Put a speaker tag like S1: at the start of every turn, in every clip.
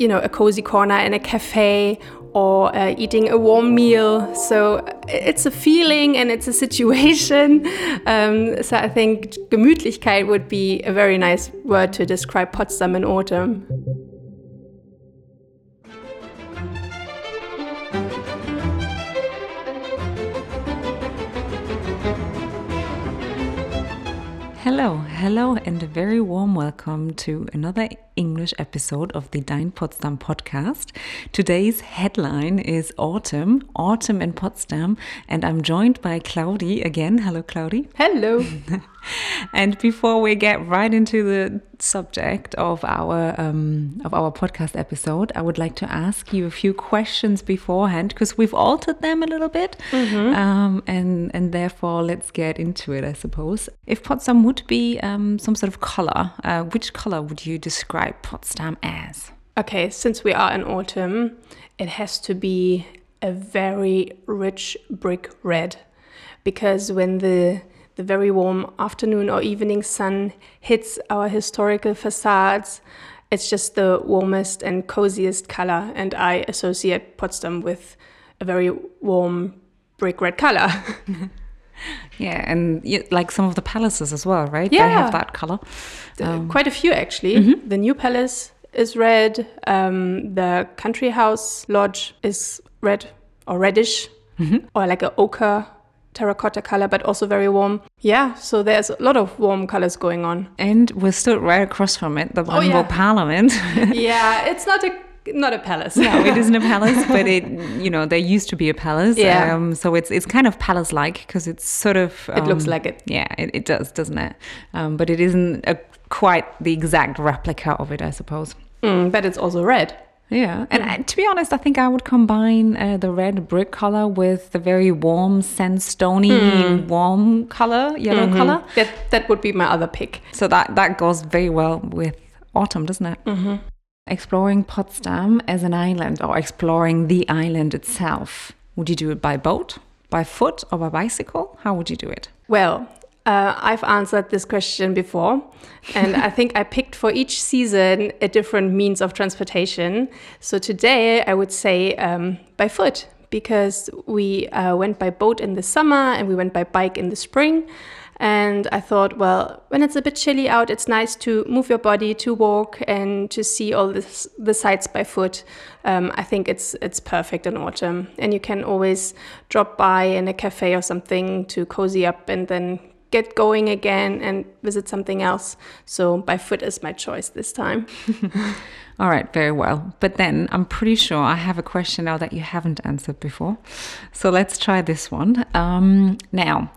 S1: you know, a cozy corner in a cafe or uh, eating a warm meal. So it's a feeling and it's a situation. Um, so I think Gemütlichkeit would be a very nice word to describe Potsdam in autumn.
S2: Hello, hello, and a very warm welcome to another English episode of the Dein Potsdam podcast. Today's headline is Autumn, Autumn in Potsdam, and I'm joined by Claudi again. Hello, Claudi.
S1: Hello.
S2: and before we get right into the subject of our um, of our podcast episode, I would like to ask you a few questions beforehand because we've altered them a little bit, mm-hmm. um, and and therefore let's get into it. I suppose if Potsdam would be um, some sort of color, uh, which color would you describe? Potsdam as?
S1: Okay, since we are in autumn, it has to be a very rich brick red because when the the very warm afternoon or evening sun hits our historical facades, it's just the warmest and coziest color, and I associate Potsdam with a very warm brick red color.
S2: yeah, and like some of the palaces as well, right?
S1: Yeah.
S2: They have that color.
S1: Um, Quite a few actually. Mm-hmm. The new palace is red. Um, the country house lodge is red or reddish, mm-hmm. or like a ochre terracotta color, but also very warm. Yeah, so there's a lot of warm colors going on.
S2: And we're still right across from it, the Brandenburg oh, yeah. Parliament.
S1: yeah, it's not a not a palace.
S2: no, it isn't a palace, but it you know there used to be a palace.
S1: Yeah.
S2: Um, so it's it's kind of palace like because it's sort of
S1: um, it looks um, like it.
S2: Yeah, it, it does, doesn't it? Um, but it isn't a, quite the exact replica of it, I suppose.
S1: Mm, but it's also red.
S2: Yeah, and mm. to be honest, I think I would combine uh, the red brick color with the very warm sandstony mm. warm color, yellow mm-hmm. color.
S1: That that would be my other pick.
S2: So that that goes very well with autumn, doesn't it?
S1: Mm-hmm
S2: exploring Potsdam as an island or exploring the island itself? Would you do it by boat, by foot, or by bicycle? How would you do it?
S1: Well, uh, I've answered this question before, and I think I picked for each season a different means of transportation. So today I would say um, by foot because we uh, went by boat in the summer and we went by bike in the spring. And I thought, well, when it's a bit chilly out, it's nice to move your body, to walk, and to see all this, the sights by foot. Um, I think it's it's perfect in autumn, and you can always drop by in a cafe or something to cozy up, and then get going again and visit something else. So by foot is my choice this time.
S2: All right, very well. But then I'm pretty sure I have a question now that you haven't answered before. So let's try this one. Um, now,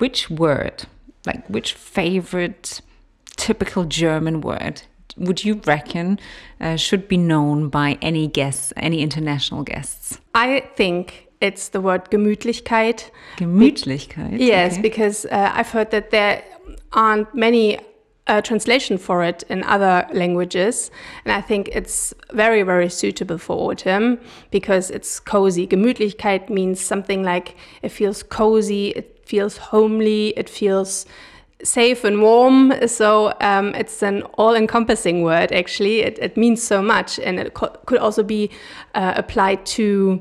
S2: which word, like which favorite typical German word, would you reckon uh, should be known by any guests, any international guests?
S1: I think it's the word Gemütlichkeit.
S2: Gemütlichkeit?
S1: Be yes, okay. because uh, I've heard that there aren't many uh, translation for it in other languages. And I think it's very, very suitable for autumn because it's cozy. Gemütlichkeit means something like it feels cozy, it feels homely, it feels safe and warm. So um, it's an all encompassing word, actually. It, it, means so much. And it co could also be uh, applied to,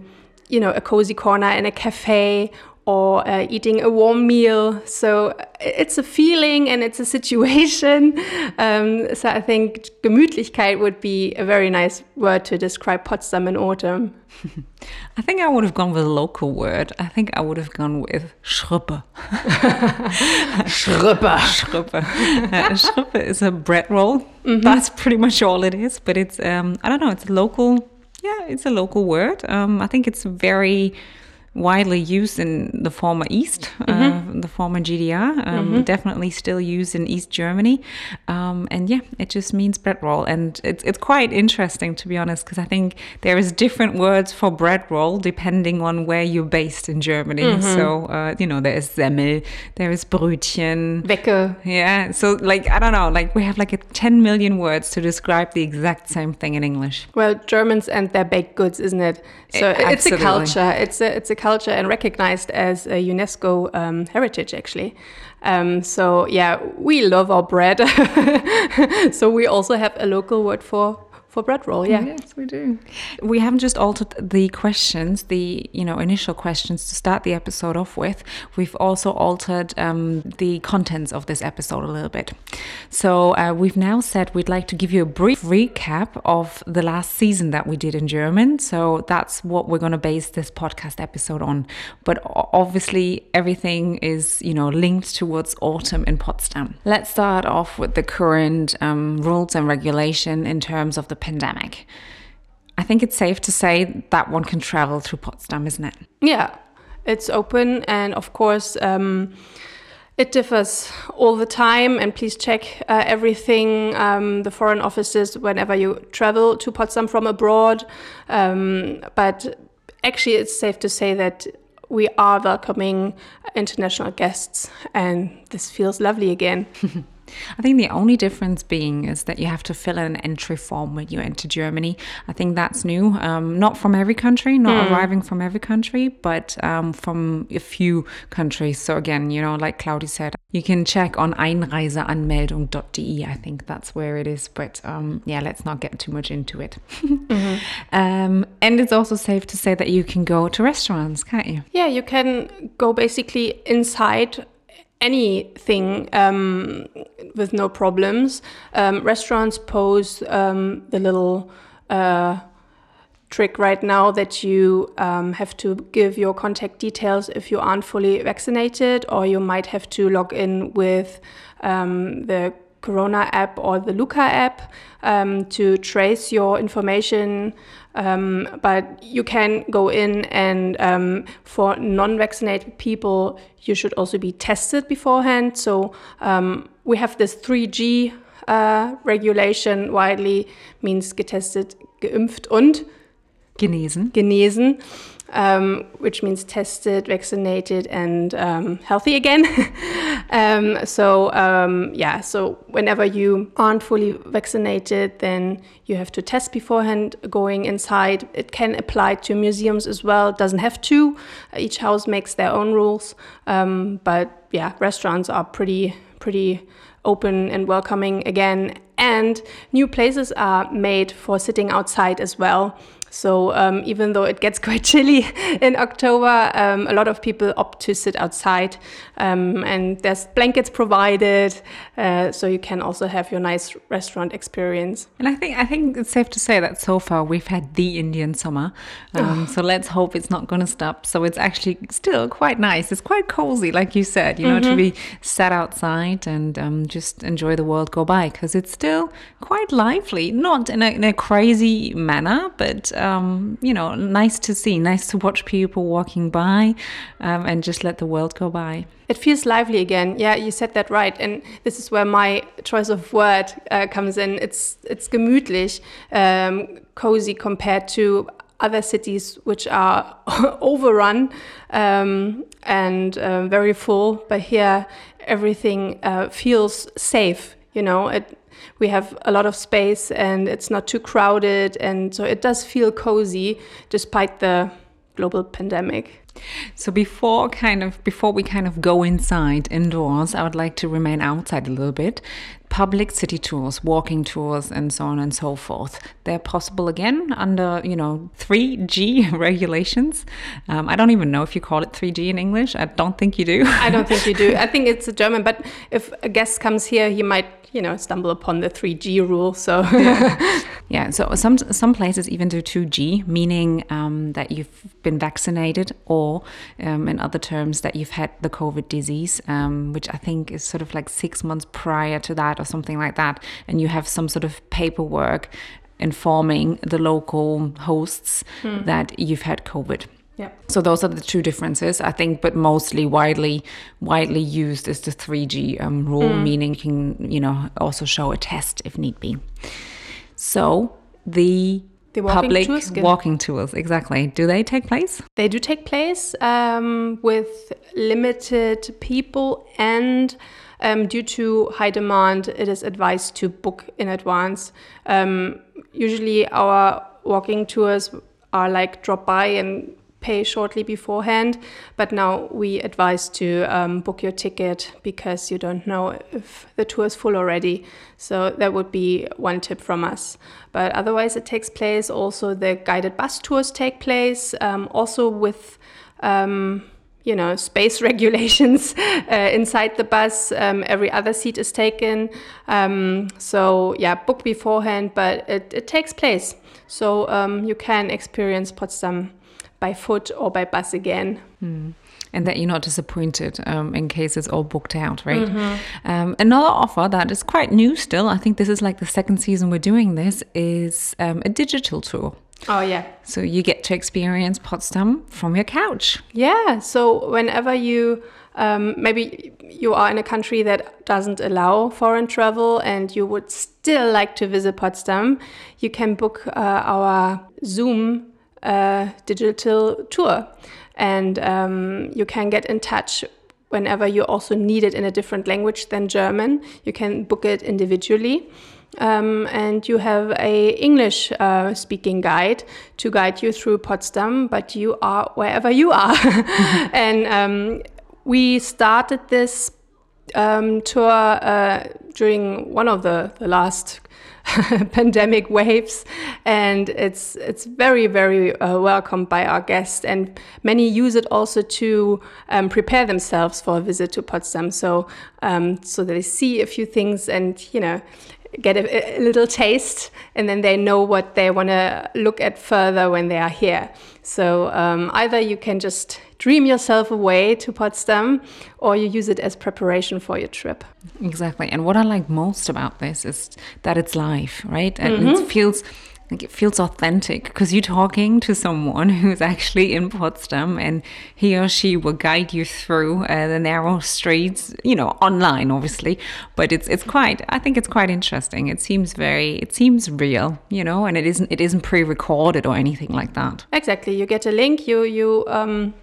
S1: you know, a cozy corner in a cafe or uh, eating a warm meal. So it's a feeling and it's a situation. Um, so I think Gemütlichkeit would be a very nice word to describe Potsdam in autumn.
S2: I think I would have gone with a local word. I think I would have gone with Schrippe.
S1: Schrippe.
S2: Schrippe. Uh, Schrippe is a bread roll. Mm -hmm. That's pretty much all it is. But it's, um, I don't know, it's local, yeah, it's a local word. Um, I think it's very widely used in the former East, uh, mm-hmm. uh, the former GDR, um, mm-hmm. definitely still used in East Germany. Um, and yeah, it just means bread roll. And it's, it's quite interesting, to be honest, because I think there is different words for bread roll depending on where you're based in Germany. Mm-hmm. So, uh, you know, there is Semmel, there is Brötchen.
S1: Wecke.
S2: Yeah. So, like, I don't know, like we have like a 10 million words to describe the exact same thing in English.
S1: Well, Germans and their baked goods, isn't it? So it, it's a culture. It's a, it's a culture and recognized as a UNESCO um, heritage, actually. Um, so yeah, we love our bread. so we also have a local word for for bread roll. Yeah.
S2: Yes, we do. We haven't just altered the questions, the you know initial questions to start the episode off with. We've also altered um, the contents of this episode a little bit. So uh, we've now said we'd like to give you a brief recap of the last season that we did in German. So that's what we're going to base this podcast episode on. But obviously, everything is you know linked towards autumn in Potsdam. Let's start off with the current um, rules and regulation in terms of the pandemic. I think it's safe to say that one can travel through Potsdam, isn't it?
S1: Yeah, it's open, and of course, um, it differs all the time. And please check uh, everything, um, the foreign offices, whenever you travel to Potsdam from abroad. Um, but actually, it's safe to say that we are welcoming international guests, and this feels lovely again.
S2: I think the only difference being is that you have to fill in an entry form when you enter Germany. I think that's new. Um, not from every country, not mm. arriving from every country, but um, from a few countries. So again, you know, like Claudia said, you can check on einreiseanmeldung.de. I think that's where it is. But um, yeah, let's not get too much into it. mm-hmm. Um, and it's also safe to say that you can go to restaurants, can't you?
S1: Yeah, you can go basically inside anything um, with no problems. Um, restaurants pose um, the little uh, trick right now that you um, have to give your contact details if you aren't fully vaccinated, or you might have to log in with um, the Corona app or the Luca app um, to trace your information um, but you can go in and um, for non-vaccinated people, you should also be tested beforehand. So um, we have this 3G uh, regulation widely means getestet, geimpft und
S2: genesen.
S1: Genesen um, which means tested, vaccinated, and um, healthy again. um, so, um, yeah, so whenever you aren't fully vaccinated, then you have to test beforehand going inside. It can apply to museums as well, it doesn't have to. Each house makes their own rules. Um, but yeah, restaurants are pretty, pretty open and welcoming again. And new places are made for sitting outside as well. So um, even though it gets quite chilly in October, um, a lot of people opt to sit outside, um, and there's blankets provided, uh, so you can also have your nice restaurant experience.
S2: And I think I think it's safe to say that so far we've had the Indian summer, um, so let's hope it's not going to stop. So it's actually still quite nice. It's quite cozy, like you said, you know, mm-hmm. to be sat outside and um, just enjoy the world go by because it's still quite lively, not in a, in a crazy manner, but um, you know, nice to see, nice to watch people walking by um, and just let the world go by.
S1: It feels lively again. Yeah, you said that right. And this is where my choice of word uh, comes in. It's, it's gemütlich, um, cozy compared to other cities which are overrun um, and uh, very full. But here, everything uh, feels safe. You know, it, we have a lot of space and it's not too crowded. And so it does feel cozy despite the global pandemic.
S2: So before kind of before we kind of go inside indoors, I would like to remain outside a little bit. Public city tours, walking tours, and so on and so forth. They're possible again under you know 3G regulations. Um, I don't even know if you call it 3G in English. I don't think you do.
S1: I don't think you do. I think it's a German. But if a guest comes here, he might you know stumble upon the 3G rule. So
S2: yeah, yeah so some some places even do 2G, meaning um, that you've been vaccinated, or um, in other terms that you've had the COVID disease, um, which I think is sort of like six months prior to that or something like that, and you have some sort of paperwork informing the local hosts mm. that you've had COVID.
S1: Yeah.
S2: So those are the two differences, I think, but mostly widely widely used is the 3G um, rule, mm. meaning can you know also show a test if need be. So the
S1: the walking
S2: public
S1: tours
S2: walking tours, exactly. Do they take place?
S1: They do take place um, with limited people, and um, due to high demand, it is advised to book in advance. Um, usually, our walking tours are like drop by and pay shortly beforehand. But now we advise to um, book your ticket because you don't know if the tour is full already. So that would be one tip from us. But otherwise, it takes place. Also, the guided bus tours take place. Um, also with um, you know space regulations uh, inside the bus um, every other seat is taken um, so yeah book beforehand but it, it takes place so um, you can experience potsdam by foot or by bus again
S2: mm. and that you're not disappointed um, in case it's all booked out, right? Mm-hmm. Um, another offer that is quite new still, I think this is like the second season we're doing this, is um, a digital tour.
S1: Oh, yeah.
S2: So you get to experience Potsdam from your couch.
S1: Yeah. So whenever you um, maybe you are in a country that doesn't allow foreign travel and you would still like to visit Potsdam, you can book uh, our Zoom digital tour. And um, you can get in touch whenever you also need it in a different language than German. You can book it individually. Um, and you have a English uh, speaking guide to guide you through Potsdam, but you are wherever you are. and um, we started this um, tour uh, during one of the, the last pandemic waves, and it's it's very very uh, welcomed by our guests, and many use it also to um, prepare themselves for a visit to Potsdam. So um, so they see a few things, and you know get a, a, little taste and then they know what they want to look at further when they are here. So um, either you can just dream yourself away to Potsdam or you use it as preparation for your trip.
S2: Exactly. And what I like most about this is that it's live, right? And mm -hmm. it feels like it feels authentic because you're talking to someone who's actually in Potsdam and he or she will guide you through uh, the narrow streets, you know, online obviously, but it's it's quite I think it's quite interesting. It seems very it seems real, you know, and it isn't it isn't pre-recorded or anything like that.
S1: Exactly. You get a link, you you um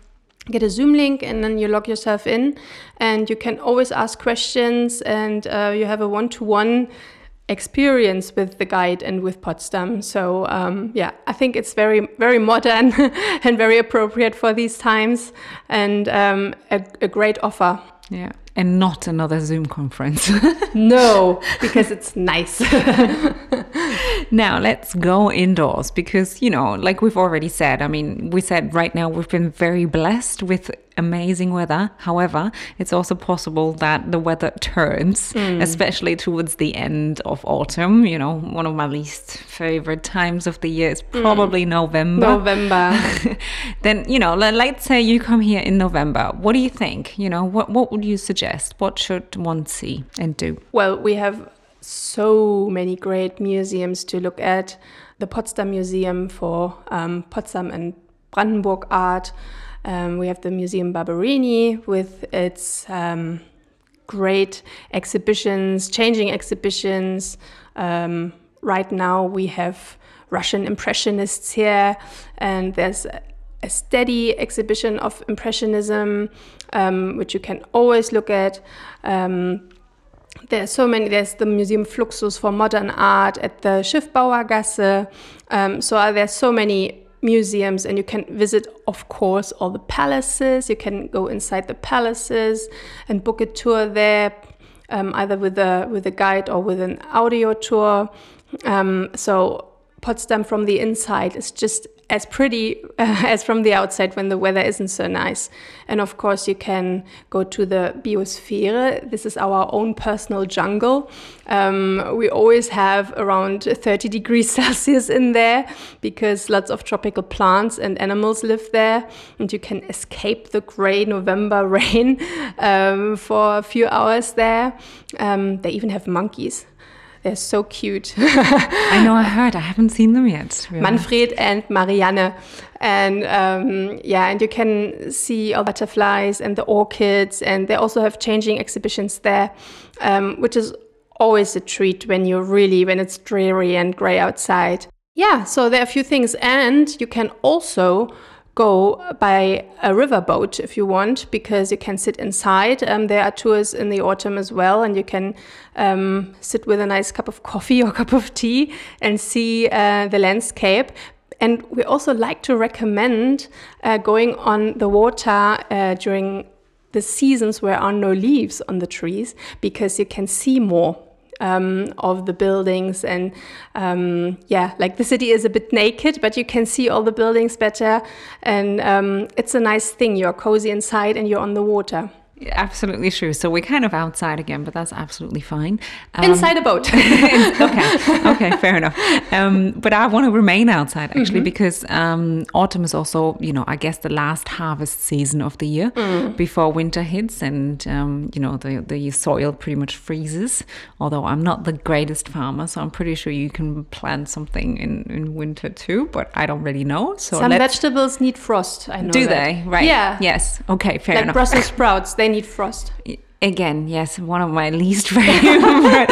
S1: get a Zoom link and then you log yourself in and you can always ask questions and uh, you have a one-to-one experience with the guide and with Potsdam. So um, yeah, I think it's very very modern and very appropriate for these times, and um, a, a great offer.
S2: Yeah, and not another Zoom conference.
S1: no, because it's nice.
S2: now let's go indoors because you know, like we've already said. I mean, we said right now we've been very blessed with amazing weather. However, it's also possible that the weather turns, mm. especially towards the end of autumn. You know, one of my least favorite times of the year is hmm. probably mm. November.
S1: November.
S2: then, you know, let's say you come here in November. What do you think? You know, what, what would you suggest? What should one see and do?
S1: Well, we have so many great museums to look at. The Potsdam Museum for um, Potsdam and Brandenburg art. Um, we have the Museum Barberini with its um, great exhibitions, changing exhibitions. Um, right now we have Russian Impressionists here, and there's a, steady exhibition of Impressionism, um, which you can always look at. Um, there's so many. There's the Museum Fluxus for modern art at the Schiffbauergasse. Um, so uh, there's so many museums and you can visit of course all the palaces. You can go inside the palaces and book a tour there um, either with a with a guide or with an audio tour. Um, so potsdam from the inside is just as pretty uh, as from the outside when the weather isn't so nice. And of course, you can go to the biosphere. This is our own personal jungle. Um, we always have around 30 degrees Celsius in there because lots of tropical plants and animals live there. And you can escape the gray November rain um, for a few hours there. Um, they even have monkeys. They're so cute.
S2: I know, I heard. I haven't seen them yet.
S1: Really. Manfred and Marianne. And um, yeah, and you can see all the butterflies and the orchids, and they also have changing exhibitions there, um, which is always a treat when you're really, when it's dreary and gray outside. Yeah, so there are a few things. And you can also go by a riverboat if you want, because you can sit inside. Um, there are tours in the autumn as well, and you can um, sit with a nice cup of coffee or cup of tea and see uh, the landscape. and we also like to recommend uh, going on the water uh, during the seasons where there are no leaves on the trees because you can see more um, of the buildings and um, yeah like the city is a bit naked but you can see all the buildings better. And um, it's a nice thing. You're cozy inside and you're on the water
S2: Absolutely true. So we're kind of outside again, but that's absolutely fine.
S1: Um, Inside a boat.
S2: okay, okay, fair enough. Um, but I want to remain outside actually mm-hmm. because um, autumn is also, you know, I guess the last harvest season of the year mm. before winter hits, and um, you know the the soil pretty much freezes. Although I'm not the greatest farmer, so I'm pretty sure you can plant something in in winter too. But I don't really know. So
S1: some vegetables need frost. I know.
S2: Do
S1: that.
S2: they? Right.
S1: Yeah.
S2: Yes. Okay. Fair
S1: like
S2: enough.
S1: Brussels sprouts. They they need frost.
S2: Again, yes, one of my least favorite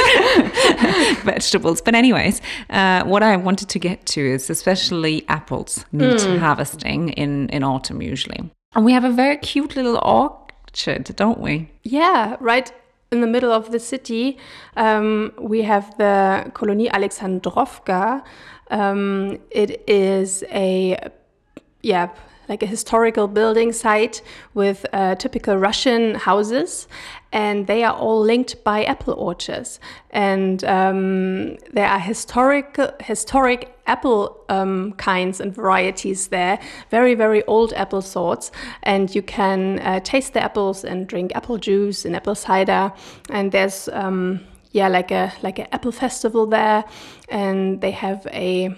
S2: vegetables. But anyways, uh, what I wanted to get to is especially apples need mm. harvesting in in autumn usually, and we have a very cute little orchard, don't we?
S1: Yeah, right in the middle of the city, um, we have the Kolonie Alexandrovka. Um, it is a yeah like a historical building site with uh, typical Russian houses, and they are all linked by apple orchards. And um, there are historic historic apple um, kinds and varieties there, very very old apple sorts, and you can uh, taste the apples and drink apple juice and apple cider. And there's um, yeah like a like an apple festival there, and they have a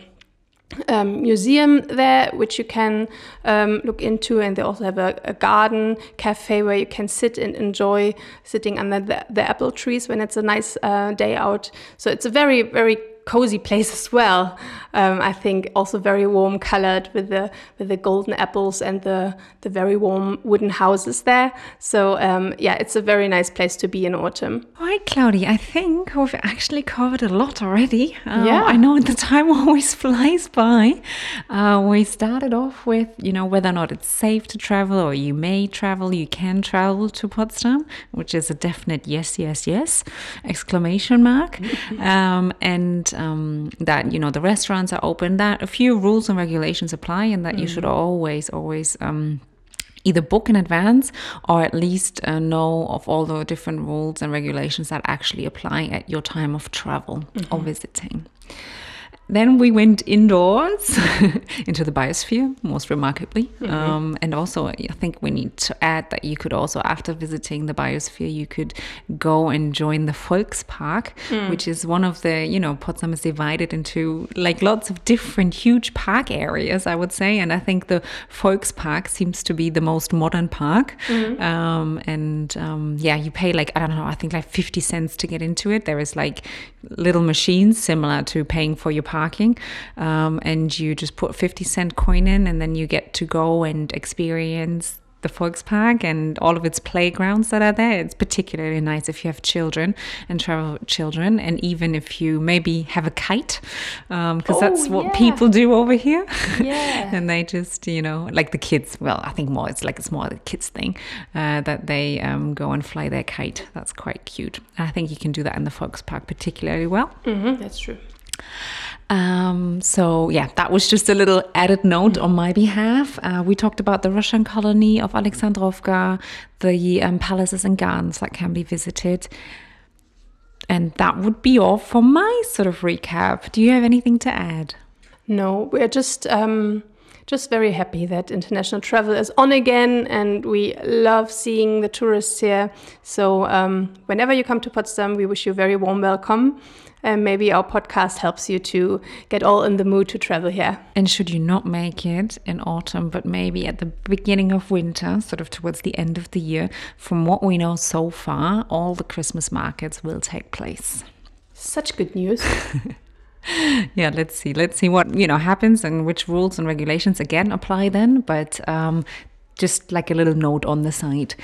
S1: um, museum there, which you can um, look into, and they also have a, a, garden cafe where you can sit and enjoy sitting under the, the apple trees when it's a nice uh, day out. So it's a very, very cozy place as well. Um, I think also very warm colored with the with the golden apples and the the very warm wooden houses there. So um, yeah, it's a very nice place to be in autumn.
S2: All right, Claudia, I think we've actually covered a lot already. Um, yeah, I know the time always flies by. Uh, we started off with you know whether or not it's safe to travel or you may travel, you can travel to Potsdam, which is a definite yes, yes, yes! Exclamation mark, um, and um, that you know the restaurants are open. That a few rules and regulations apply, and that mm. you should mm. always always um, either book in advance or at least uh, know of all the different rules and regulations that actually apply at your time of travel mm-hmm. or visiting. Then we went indoors into the biosphere, most remarkably. Mm-hmm. Um, and also, I think we need to add that you could also, after visiting the biosphere, you could go and join the Volkspark, mm. which is one of the, you know, Potsdam is divided into like lots of different huge park areas, I would say. And I think the Volkspark seems to be the most modern park. Mm-hmm. Um, and um, yeah, you pay like, I don't know, I think like 50 cents to get into it. There is like little machines similar to paying for your parking um, and you just put 50 cent coin in and then you get to go and experience the Volkspark and all of its playgrounds that are there. It's particularly nice if you have children and travel with children, and even if you maybe have a kite, because um, oh, that's what yeah. people do over here.
S1: Yeah.
S2: and they just, you know, like the kids, well, I think more, it's like it's more the kids thing, uh, that they um, go and fly their kite. That's quite cute. I think you can do that in the Volkspark particularly well.
S1: Mm-hmm, that's true.
S2: Um, so yeah, that was just a little added note on my behalf. Uh, we talked about the Russian colony of Alexandrovka, the um, palaces and gardens that can be visited. And that would be all for my sort of recap. Do you have anything to add?
S1: No, we're just um, just very happy that international travel is on again, and we love seeing the tourists here. So um, whenever you come to Potsdam, we wish you a very warm welcome and maybe our podcast helps you to get all in the mood to travel here.
S2: And should you not make it in autumn, but maybe at the beginning of winter, sort of towards the end of the year, from what we know so far, all the Christmas markets will take place.
S1: Such good news.
S2: yeah let's see let's see what you know happens and which rules and regulations again apply then but um, just like a little note on the side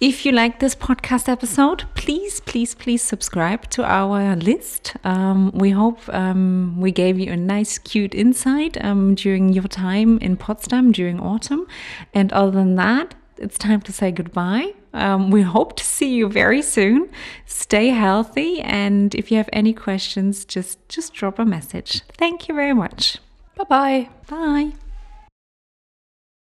S2: if you like this podcast episode, please, please, please subscribe to our list. Um, we hope um, we gave you a nice, cute insight um, during your time in Potsdam during autumn. And other than that, it's time to say goodbye. Um, we hope to see you very soon. Stay healthy, and if you have any questions, just just drop a message. Thank you very much.
S1: Bye bye.
S2: Bye.